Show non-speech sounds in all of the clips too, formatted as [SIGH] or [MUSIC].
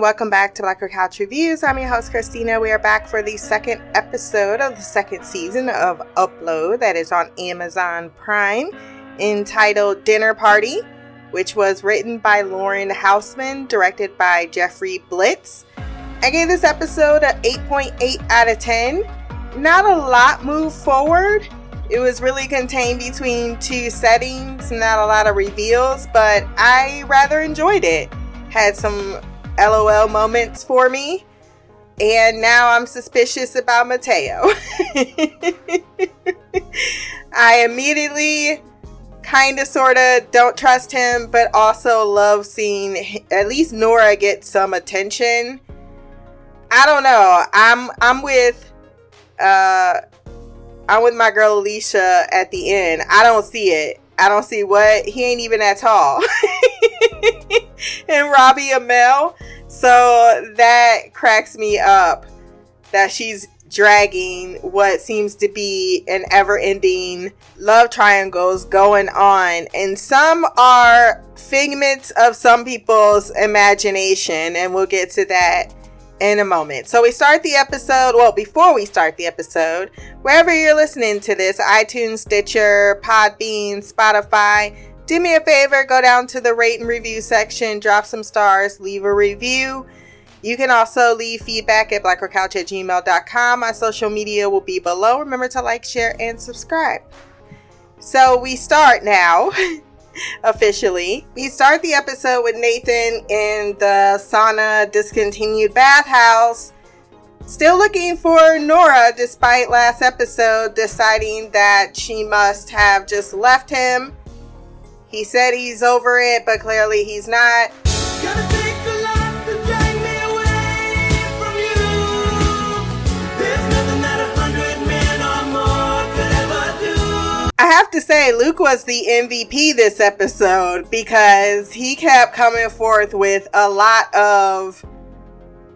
welcome back to Black Girl Couch Reviews. I'm your host, Christina. We are back for the second episode of the second season of Upload that is on Amazon Prime entitled Dinner Party, which was written by Lauren Hausman, directed by Jeffrey Blitz. I gave this episode a 8.8 out of 10. Not a lot moved forward. It was really contained between two settings, not a lot of reveals, but I rather enjoyed it. Had some LOL moments for me. And now I'm suspicious about Mateo. [LAUGHS] I immediately kind of sort of don't trust him, but also love seeing at least Nora get some attention. I don't know. I'm I'm with uh I'm with my girl Aleesha at the end. I don't see it. I don't see what he ain't even that tall. [LAUGHS] [LAUGHS] and Robbie Amell. So that cracks me up that she's dragging what seems to be an ever ending love triangles going on. And some are figments of some people's imagination. And we'll get to that in a moment. So we start the episode. Well, before we start the episode, wherever you're listening to this iTunes, Stitcher, Podbean, Spotify do me a favor, go down to the rate and review section, drop some stars, leave a review. You can also leave feedback at blackgirlcouch at gmail.com. My social media will be below. Remember to like, share, and subscribe. So we start now. [LAUGHS] officially. We start the episode with Nathan in the sauna discontinued bathhouse. Still looking for Nora despite last episode deciding that she must have just left him he said he's over it, but clearly he's not. I have to say, Luke was the MVP this episode because he kept coming forth with a lot of,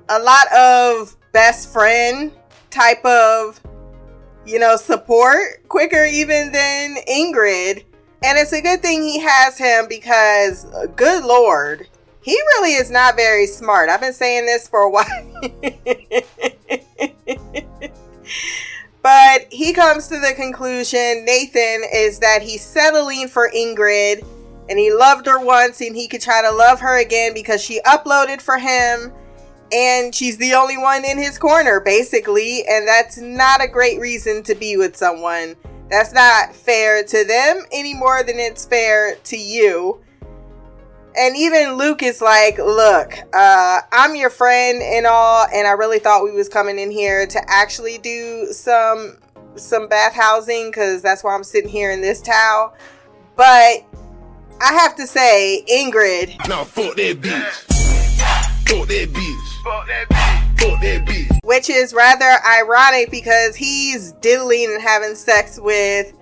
a lot of best friend type of, you know, support quicker even than Ingrid. And it's a good thing he has him because, good lord, he really is not very smart. I've been saying this for a while. [LAUGHS] but he comes to the conclusion, Nathan, is that he's settling for Ingrid and he loved her once and he could try to love her again because she uploaded for him and she's the only one in his corner, basically. And that's not a great reason to be with someone that's not fair to them any more than it's fair to you. And even Luke is like, look, uh, I'm your friend and all, and I really thought we was coming in here to actually do some some bath housing because that's why I'm sitting here in this towel. But I have to say, Ingrid. No, fuck that bitch. Fuck that bitch. Fuck that bitch. Which is rather ironic because he's diddling and having sex with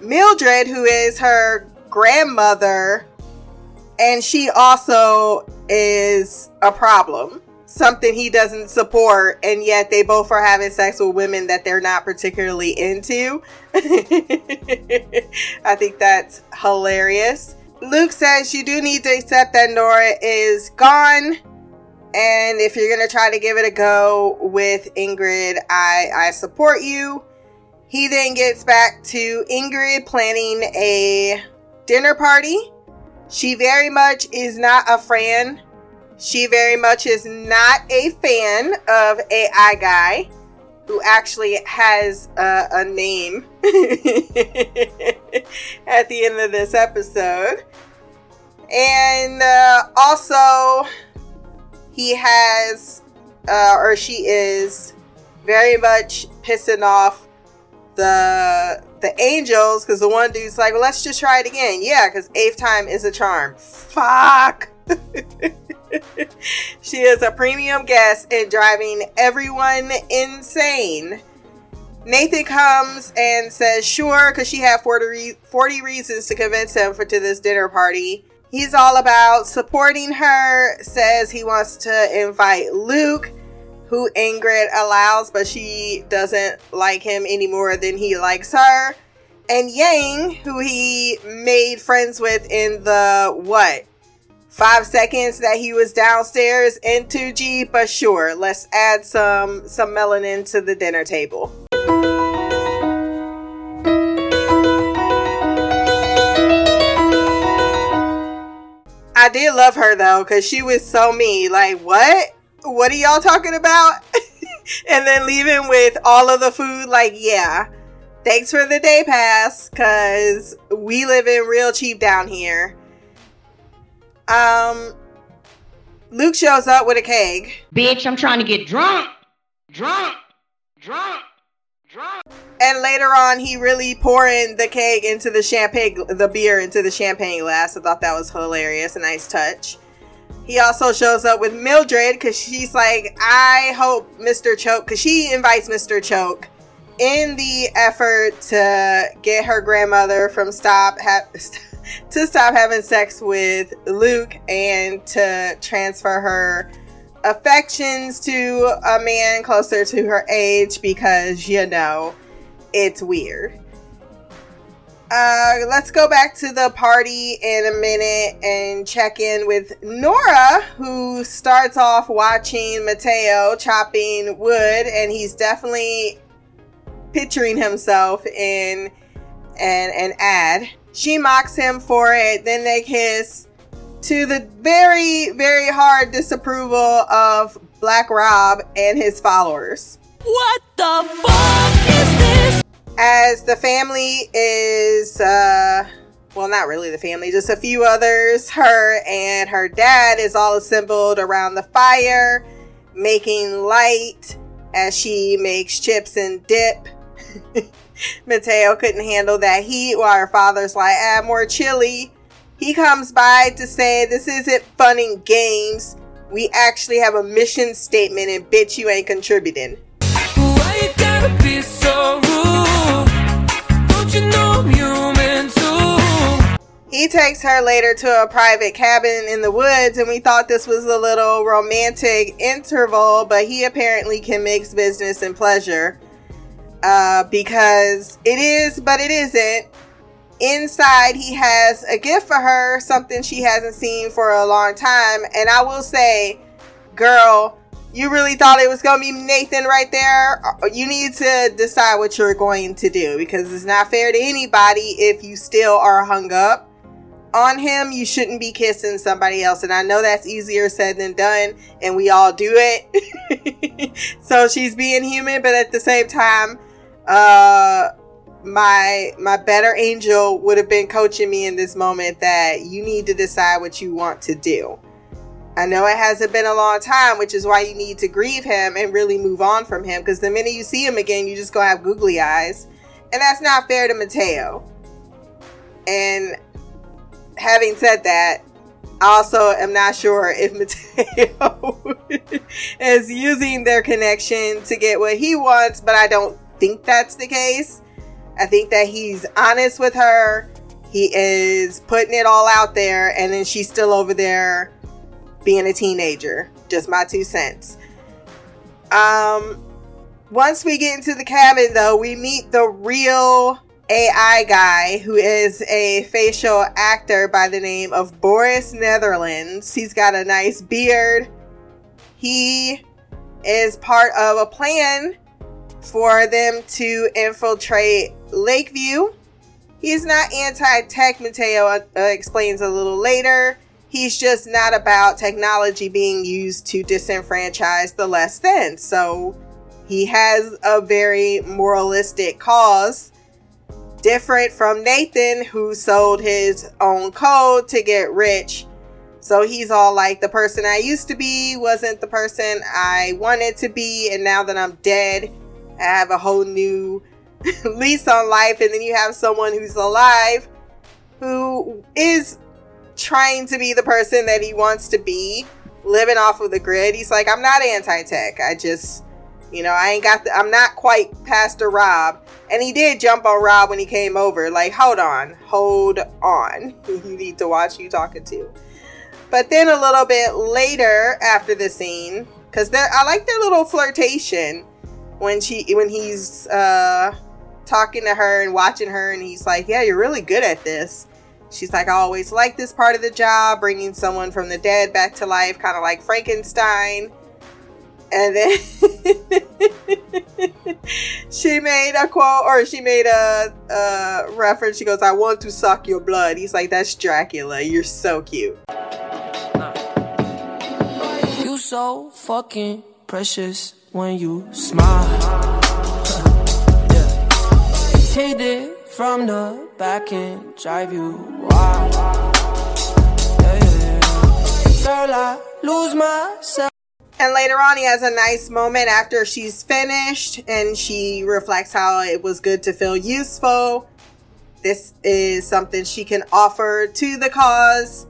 Mildred, who is her grandmother, and she also is a problem. Something he doesn't support, and yet they both are having sex with women that they're not particularly into. [LAUGHS] I think that's hilarious. Luke says you do need to accept that Nora is gone and if you're gonna try to give it a go with Ingrid, I, I support you. He then gets back to Ingrid planning a dinner party. She very much is not a fan. She very much is not a fan of AI Guy, who actually has a, a name [LAUGHS] at the end of this episode. And uh, also, he has, uh, or she is, very much pissing off the the angels because the one dude's like, well, let's just try it again. Yeah, because eighth time is a charm. Fuck. [LAUGHS] she is a premium guest and driving everyone insane. Nathan comes and says, sure, because she had 40, re- 40 reasons to convince him for to this dinner party. He's all about supporting her, says he wants to invite Luke, who Ingrid allows, but she doesn't like him any more than he likes her. And Yang, who he made friends with in the what? five seconds that he was downstairs in 2G, but sure, let's add some some melanin to the dinner table. I did love her though, because she was so me. Like, what? What are y'all talking about? [LAUGHS] and then leaving with all of the food, like, yeah. Thanks for the day pass, cause we live in real cheap down here. Um, Luke shows up with a keg. Bitch, I'm trying to get drunk. Drunk. Drunk. And later on, he really pouring the cake into the champagne, the beer into the champagne glass. I thought that was hilarious, a nice touch. He also shows up with Mildred because she's like, I hope Mr. Choak, because she invites Mr. Choak in the effort to get her grandmother from stop ha- [LAUGHS] to stop having sex with Luke and to transfer her affections to a man closer to her age because you know it's weird. Uh, let's go back to the party in a minute and check in with Nora, who starts off watching Mateo chopping wood, and he's definitely picturing himself in an, an ad. She mocks him for it, then they kiss to the very, very hard disapproval of Black Rob and his followers. What the fuck is this? as the family is uh well not really the family just a few others her and her dad is all assembled around the fire making light as she makes chips and dip [LAUGHS] mateo couldn't handle that heat while her father's like add more chili he comes by to say this isn't fun and games we actually have a mission statement and bitch you ain't contributing Why you gotta be so rude? Don't you know I'm human too? He takes her later to a private cabin in the woods, and we thought this was a little romantic interval, but he apparently can mix business and pleasure. Uh, because it is, but it isn't. Inside, he has a gift for her, something she hasn't seen for a long time. And I will say, girl, you really thought it was to be Nathan right there? You need to decide what you're going to do because it's not fair to anybody if you still are hung up on him. You shouldn't be kissing somebody else. And I know that's easier said than done, and we all do it. [LAUGHS] so she's being human, but at the same time, uh, my my better angel would have been coaching me in this moment that you need to decide what you want to do. I know it hasn't been a long time, which is why you need to grieve him and really move on from him. Because the minute you see him again, you just gonna have googly eyes, and that's not fair to Mateo. And having said that, I also am not sure if [LAUGHS] Mateo is using their connection to get what he wants, but I don't think that's the case. I think that he's honest with her. He is putting it all out there, and then she's still over there being a teenager. Just my two cents. Um, once we get into the cabin, though, we meet the real AI guy who is a facial actor by the name of Boris Netherlands. He's got a nice beard. He is part of a plan for them to infiltrate Lakeview. He's not anti tech, Mateo uh, explains a little later. He's just not about technology being used to disenfranchise the less than. So he has a very moralistic cause, different from Nathan, who sold his own code to get rich. So he's all like, the person I used to be wasn't the person I wanted to be, and now that I'm dead, I have a whole new [LAUGHS] lease on life. And then you have someone who's alive who is trying to be the person that he wants to be, living off of the grid. He's like, I'm not anti tech. I just, you know, I ain't got the, I'm not quite Pastor Rob. And he did jump on Rob when he came over. Like, hold on, hold on. [LAUGHS] you need to watch you talking to. But then a little bit later after the scene, because I like their little flirtation when she when he's uh talking to her and watching her and he's like, Yeah, you're really good at this. She's like, I always like this part of the job, bringing someone from the dead back to life, kind of like Frankenstein. And then [LAUGHS] she made a quote, or she made a, a reference. She goes, I want to suck your blood. He's like, That's Dracula. You're so cute. You so fucking precious when you smile. Hit it from the back and drive you wild. Yeah, yeah. Girl, I lose myself. And later on, he has a nice moment after she's finished and she reflects how it was good to feel useful. This is something she can offer to the cause.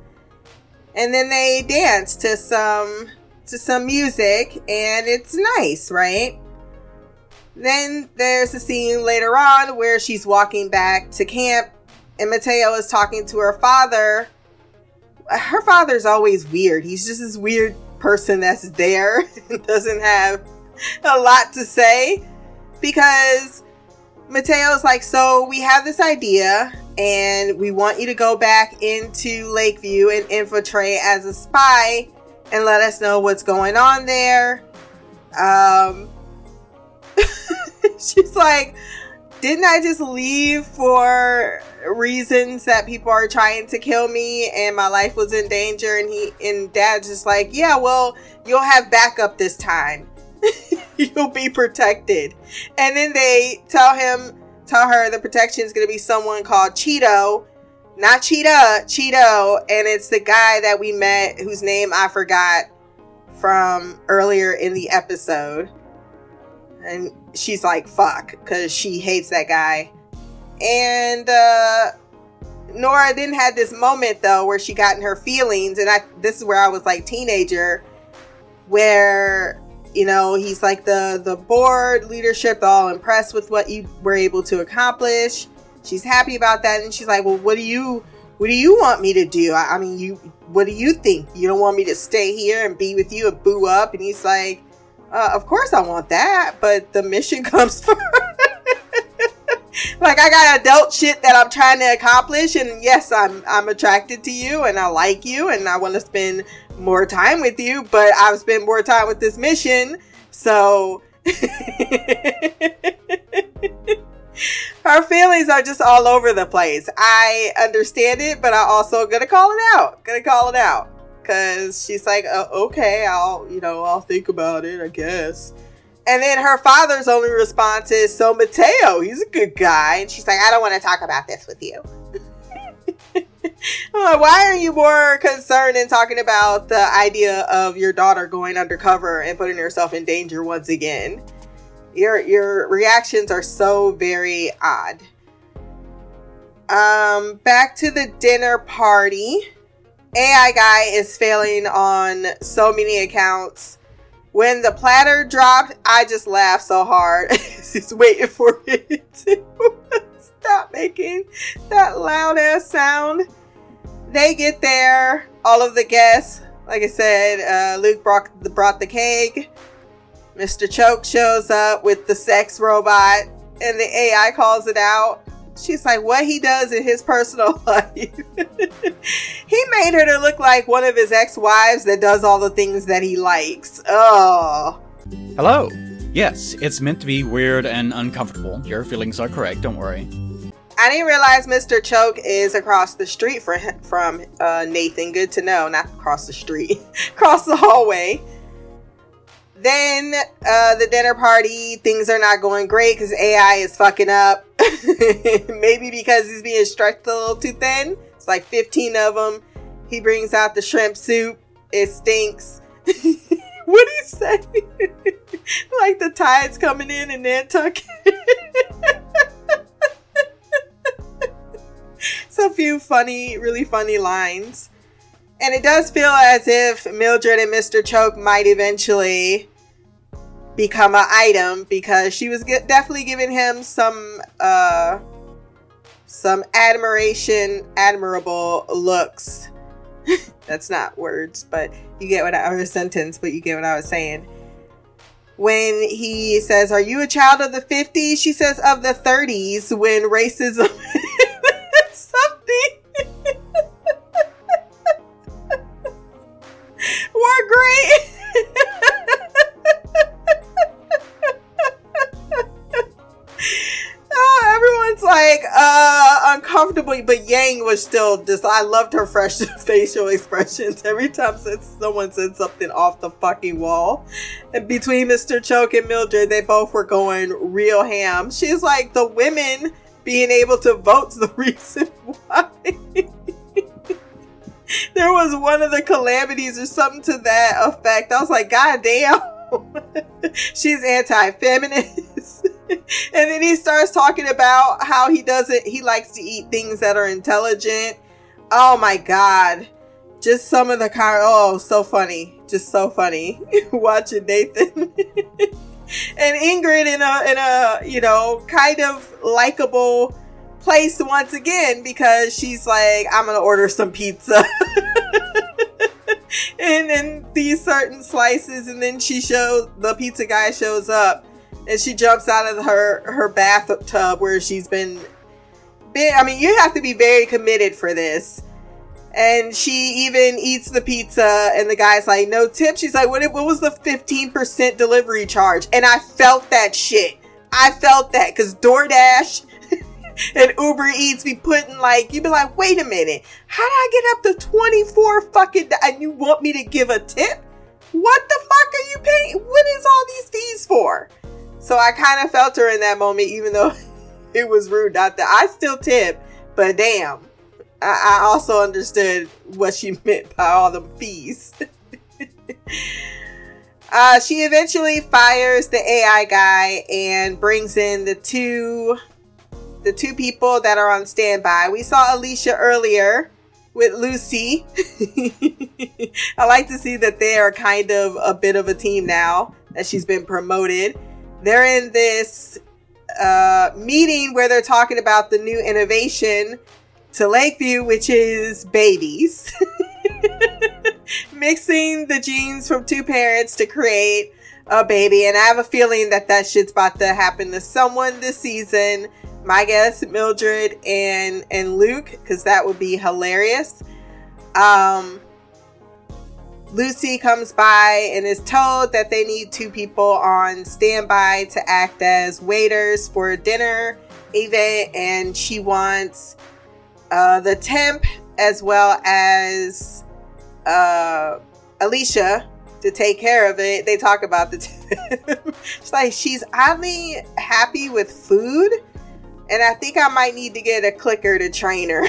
And then they dance to some to some music and it's nice, right? Then there's a scene later on where she's walking back to camp and Mateo is talking to her father. Her father's always weird. He's just this weird person that's there [LAUGHS] and doesn't have a lot to say because Mateo's like, So we have this idea and we want you to go back into Lakeview and infiltrate as a spy and let us know what's going on there. Um, [LAUGHS] she's like, didn't I just leave for reasons that people are trying to kill me and my life was in danger? And he and dad's just like, yeah, well, you'll have backup this time. [LAUGHS] you'll be protected. And then they tell him, tell her the protection is going to be someone called Cheeto, not Cheetah, Cheeto, and it's the guy that we met whose name I forgot from earlier in the episode. And she's like, fuck, because she hates that guy. And uh Nora then had this moment though where she got in her feelings, and I this is where I was like teenager, where you know he's like the the board leadership, all impressed with what you were able to accomplish. She's happy about that, and she's like, "Well, what do you what do you want me to do? I, I mean, you what do you think? You don't want me to stay here and be with you and boo up?" And he's like, uh, "Of course I want that, but the mission [LAUGHS] comes first." like I got adult shit that I'm trying to accomplish, and yes, I'm I'm attracted to you, and I like you, and I want to spend more time with you. But I've spent more time with this mission, so [LAUGHS] her feelings are just all over the place. I understand it, but I also gonna call it out. Gonna call it out because she's like, uh, okay, I'll you know I'll think about it, I guess. And then her father's only response is, So Mateo, he's a good guy. And she's like, I don't want to talk about this with you. [LAUGHS] Like, Why are you more concerned in talking about the idea of your daughter going undercover and putting herself in danger once again? Your your reactions are so very odd. Um, back to the dinner party. AI guy is failing on so many accounts when the platter dropped, I just laughed so hard. [LAUGHS] Just waiting for it to [LAUGHS] stop making that loud ass sound. They get there, all of the guests. Like I said, uh, Luke brought the, brought the cake. Mr. Choak shows up with the sex robot, and the AI calls it out. She's like, what he does in his personal [LAUGHS] life. he made her to look like one of his ex wives that does all the things that he likes. Oh. Hello. Yes, it's meant to be weird and uncomfortable. Your feelings are correct, don't worry. I didn't realize Mr. Choak is across the street from, from uh, Nathan. Good to know. Not across the street, [LAUGHS] across the hallway. Then uh, the dinner party, things are not going great because AI is fucking up. [LAUGHS] Maybe because he's being stretched a little too thin. It's like 15 of them. He brings out the shrimp soup. It stinks. [LAUGHS] what do you say? like the tide's coming in in Nantucket. it's a few funny, really funny lines. And it does feel as if Mildred and Mr. Choak might eventually become an item because she was get, definitely giving him some uh some admiration, admirable looks. [LAUGHS] That's not words, but you get what I or sentence, but you get what I was saying. When he says, "Are you a child of the 50s?" She says, "Of the 30s when racism [LAUGHS] something [LAUGHS] Oh, everyone's like uh uncomfortably but yang was still just i loved her fresh [LAUGHS] facial expressions. Every time since someone said something off the fucking wall and between mr choak and mildred they both were going real ham. She's like the women being able to vote's the [LAUGHS] reason why. [LAUGHS] there was one of the calamities or something to that effect. I was like, God damn. [LAUGHS] She's anti feminist. [LAUGHS] and then he starts talking about how he doesn't, he likes to eat things that are intelligent. Oh my God. Just some of the car. Oh, so funny. Just so funny. Watching Nathan. and Ingrid in a, in a, you know, kind of likable place once again because she's like, I'm to order some pizza. [LAUGHS] and then these certain slices, and then she shows the pizza guy shows up, and she jumps out of her her bathtub where she's been. been I mean, you have to be very committed for this. And she even eats the pizza, and the guy's like, "No tip." She's like, "What? What was the fifteen percent delivery charge?" And I felt that shit. I felt that because DoorDash and Uber Eats be putting like you be like, wait a minute, how did I get up to 24 fucking and you want me to give a tip? What the fuck are you paying? What is all these fees for? So I kind of felt her in that moment, even though [LAUGHS] it was rude not that I still tip, but damn. I, I also understood what she [LAUGHS] meant by all the fees. [LAUGHS] uh, she eventually fires the AI guy and brings in the two the two people that are on standby. We saw Aleesha earlier with Lucy. [LAUGHS] I like to see that they are kind of a bit of a team now that she's been promoted. They're in this uh, meeting where they're talking about the new innovation to Lakeview, which is babies. [LAUGHS] Mixing the genes from two parents to create a baby. And I have a feeling that that shit's about to happen to someone this season my guess Mildred and and Luke because that would be hilarious. Um, Lucy comes by and is told that they need two people on standby to act as waiters for a dinner event, and she wants uh, the temp as well as uh, Aleesha to take care of it. They talk about the [LAUGHS] temp. it's like she's oddly happy with food and I think I might need to get a clicker to train her. [LAUGHS]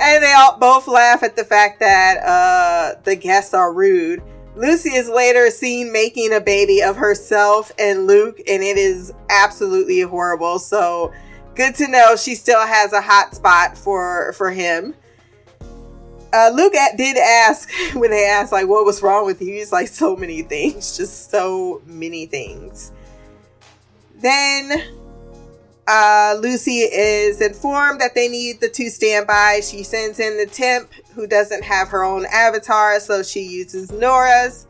and they all both laugh at the fact that uh, the guests are rude. Lucy is later seen making a baby of herself and Luke, and it is absolutely horrible. So good to know she still has a hot spot for for him. Uh, Luke did ask [LAUGHS] when they asked like what was wrong with you. He's like so many things, just so many things. Then uh, Lucy is informed that they need the two standby. She sends in the temp who doesn't have her own avatar, so she uses Nora's.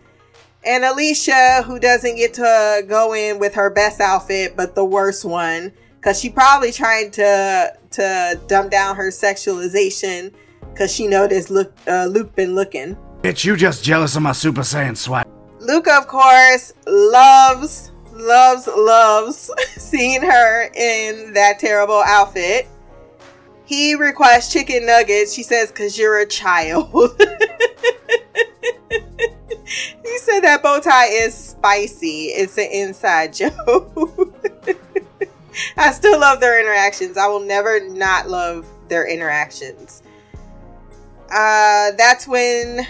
And Aleesha, who doesn't get to go in with her best outfit, but the worst one, because she probably trying to to dumb down her sexualization, because she noticed Luke, uh, Luke been looking. Bitch, you just jealous of my Super Saiyan swag. Luke, of course, loves loves, loves [LAUGHS] seeing her in that terrible outfit. He requests chicken nuggets. She says, because you're a child. [LAUGHS] he said that bow tie is spicy. It's an inside joke. [LAUGHS] I still love their interactions. I will never not love their interactions. Uh, that's when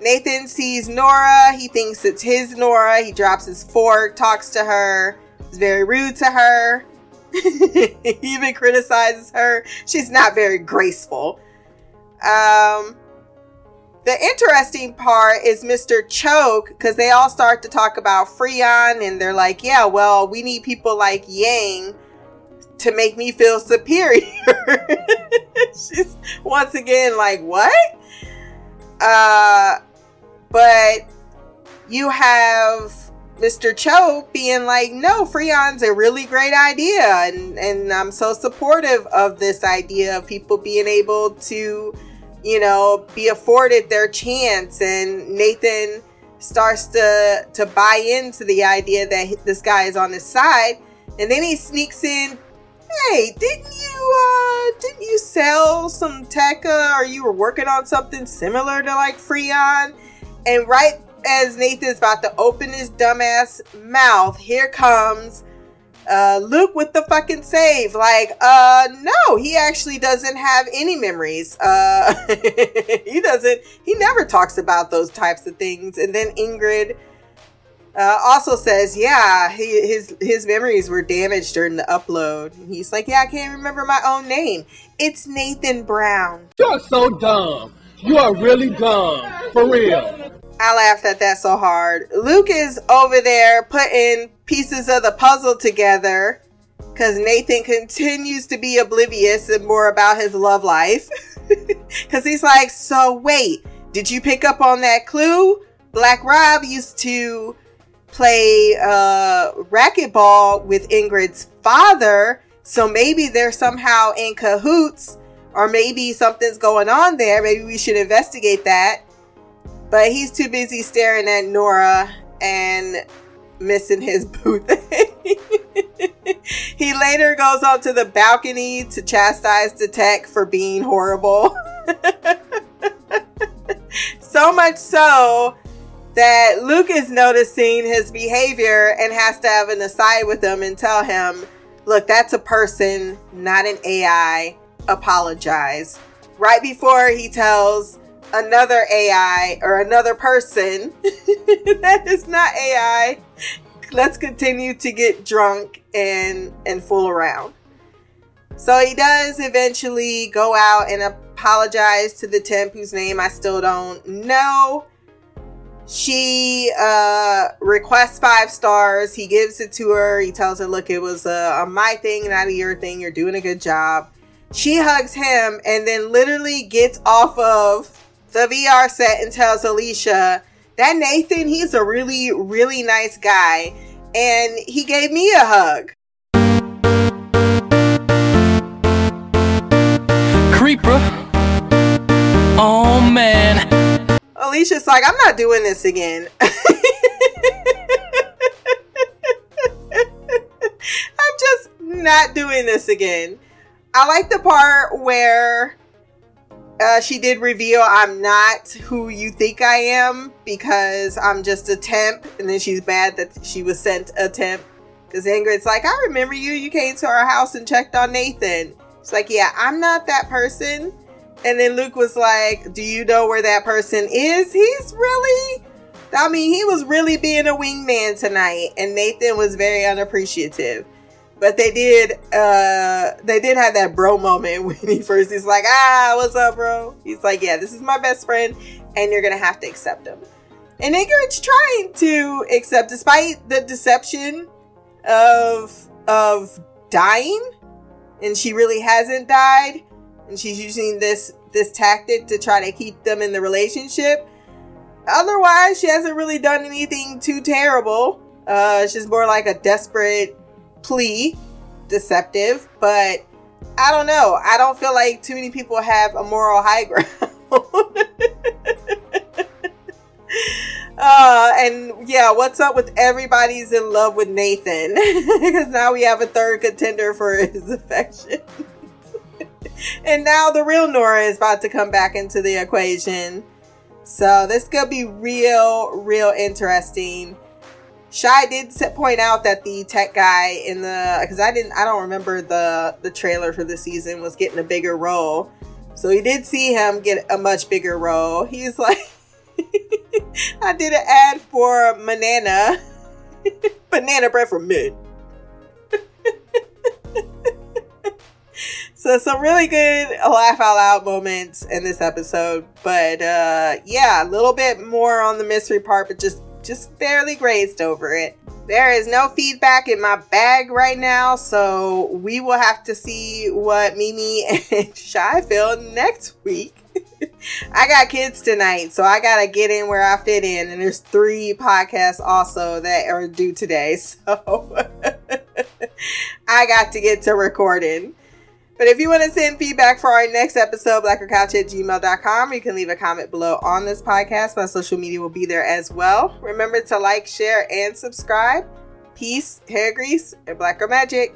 Nathan sees Nora. He thinks it's his Nora. He drops his fork, talks to her. He's very rude to her. [LAUGHS] he even criticizes her. She's not very graceful. Um, the interesting part is Mr. Choak because they all start to talk about Freeyond and they're like, yeah, well, we need people like Yang to make me feel superior. [LAUGHS] She's once again like, what? Uh, but you have Mr. Cho being like, no, Freeyond's a really great idea. And, and I'm so supportive of this idea of people being able to, you know, be afforded their chance. And Nathan starts to to buy into the idea that this guy is on his side, and then he sneaks in. Hey, didn't you uh didn't you sell some Tekka or you were working on something similar to like Freon? And right as Nathan's about to open his dumbass mouth, here comes uh, Luke with the fucking save. Like, uh, no, he actually doesn't have any memories. Uh, [LAUGHS] he doesn't, he never talks about those types of things. And then Ingrid uh, also says, yeah, he, his his memories were damaged during the upload. And he's like, yeah, I can't remember my own name. It's Nathan Brown. You're so dumb. You are really dumb. For real. I laughed at that so hard. Luke is over there putting pieces of the puzzle together because Nathan continues to be oblivious and more about his love life. [LAUGHS] Because he's like, So, wait, did you pick up on that clue? Black Rob used to play uh, racquetball with Ingrid's father. So maybe they're somehow in cahoots, or maybe something's going on there. Maybe we should investigate that. But he's too busy staring at Nora and missing his booth. [LAUGHS] he later goes up to the balcony to chastise the tech for being horrible. [LAUGHS] so much so that Luke is noticing his behavior and has to have an aside with him and tell him, look, that's a person, not an AI. Apologize. Right before he tells another AI or another person [LAUGHS] that is not AI. Let's continue to get drunk and and fool around. So he does eventually go out and apologize to the temp whose name I still don't know. She uh, requests five stars. He gives it to her. He tells her, "Look, it was a, a my thing, not a your thing. You're doing a good job." She hugs him and then literally gets off of the VR set and tells Aleesha that Nathan, he's a really, really nice guy. And he gave me a hug. Creeper. Oh man. Aleesha's like, I'm not doing this again. [LAUGHS] I'm just not doing this again. I like the part where uh, she did reveal I'm not who you think I am because I'm just a temp, and then she's mad that she was sent a temp. Because Ingrid's like, I remember you. You came to our house and checked on Nathan. It's like, yeah, I'm not that person. And then Luke was like, Do you know where that person is? He's really, I mean, he was really being a wingman tonight. And Nathan was very unappreciative. But they did uh they did have that bro moment [LAUGHS] when he first he's like, ah, what's up, bro? He's like, Yeah, this is my best friend, and you're gonna have to accept him. And Ingrid's trying to accept despite the deception of of dying, and she really hasn't died, and she's using this this tactic to try to keep them in the relationship. Otherwise, she hasn't really done anything too terrible. Uh, she's more like a desperate plea deceptive, but I don't know. I don't feel like too many people have a moral high [LAUGHS] ground. uh, and yeah, what's up with everybody's in love with Nathan? [LAUGHS] because now we have a third contender for his [LAUGHS] affection. and now the real Nora is about to come back into the equation. So this could be real, real interesting. Shy did point out that the tech guy in the because I didn't I don't remember the the trailer for the season was getting a bigger role. So he did see him get a much bigger role. He's like [LAUGHS] I did an ad for banana [LAUGHS] banana bread for men. [LAUGHS] so some really good laugh out loud moments in this episode. But uh yeah, a little bit more on the mystery part, but just just barely grazed over it. There is no feedback in my bag right now, so we will have to see what Mimi [LAUGHS] and Shy feel next week. [LAUGHS] I got kids tonight, so I gotta get in where I fit in, and there's three podcasts also that are due today, [LAUGHS] so I got to get to recording. But if you want to send feedback for our next episode, blackgirlcouch at gmail.com, you can leave a comment below on this podcast. My social media will be there as well. Remember to like, share, and subscribe. Peace, hair grease, and blacker magic.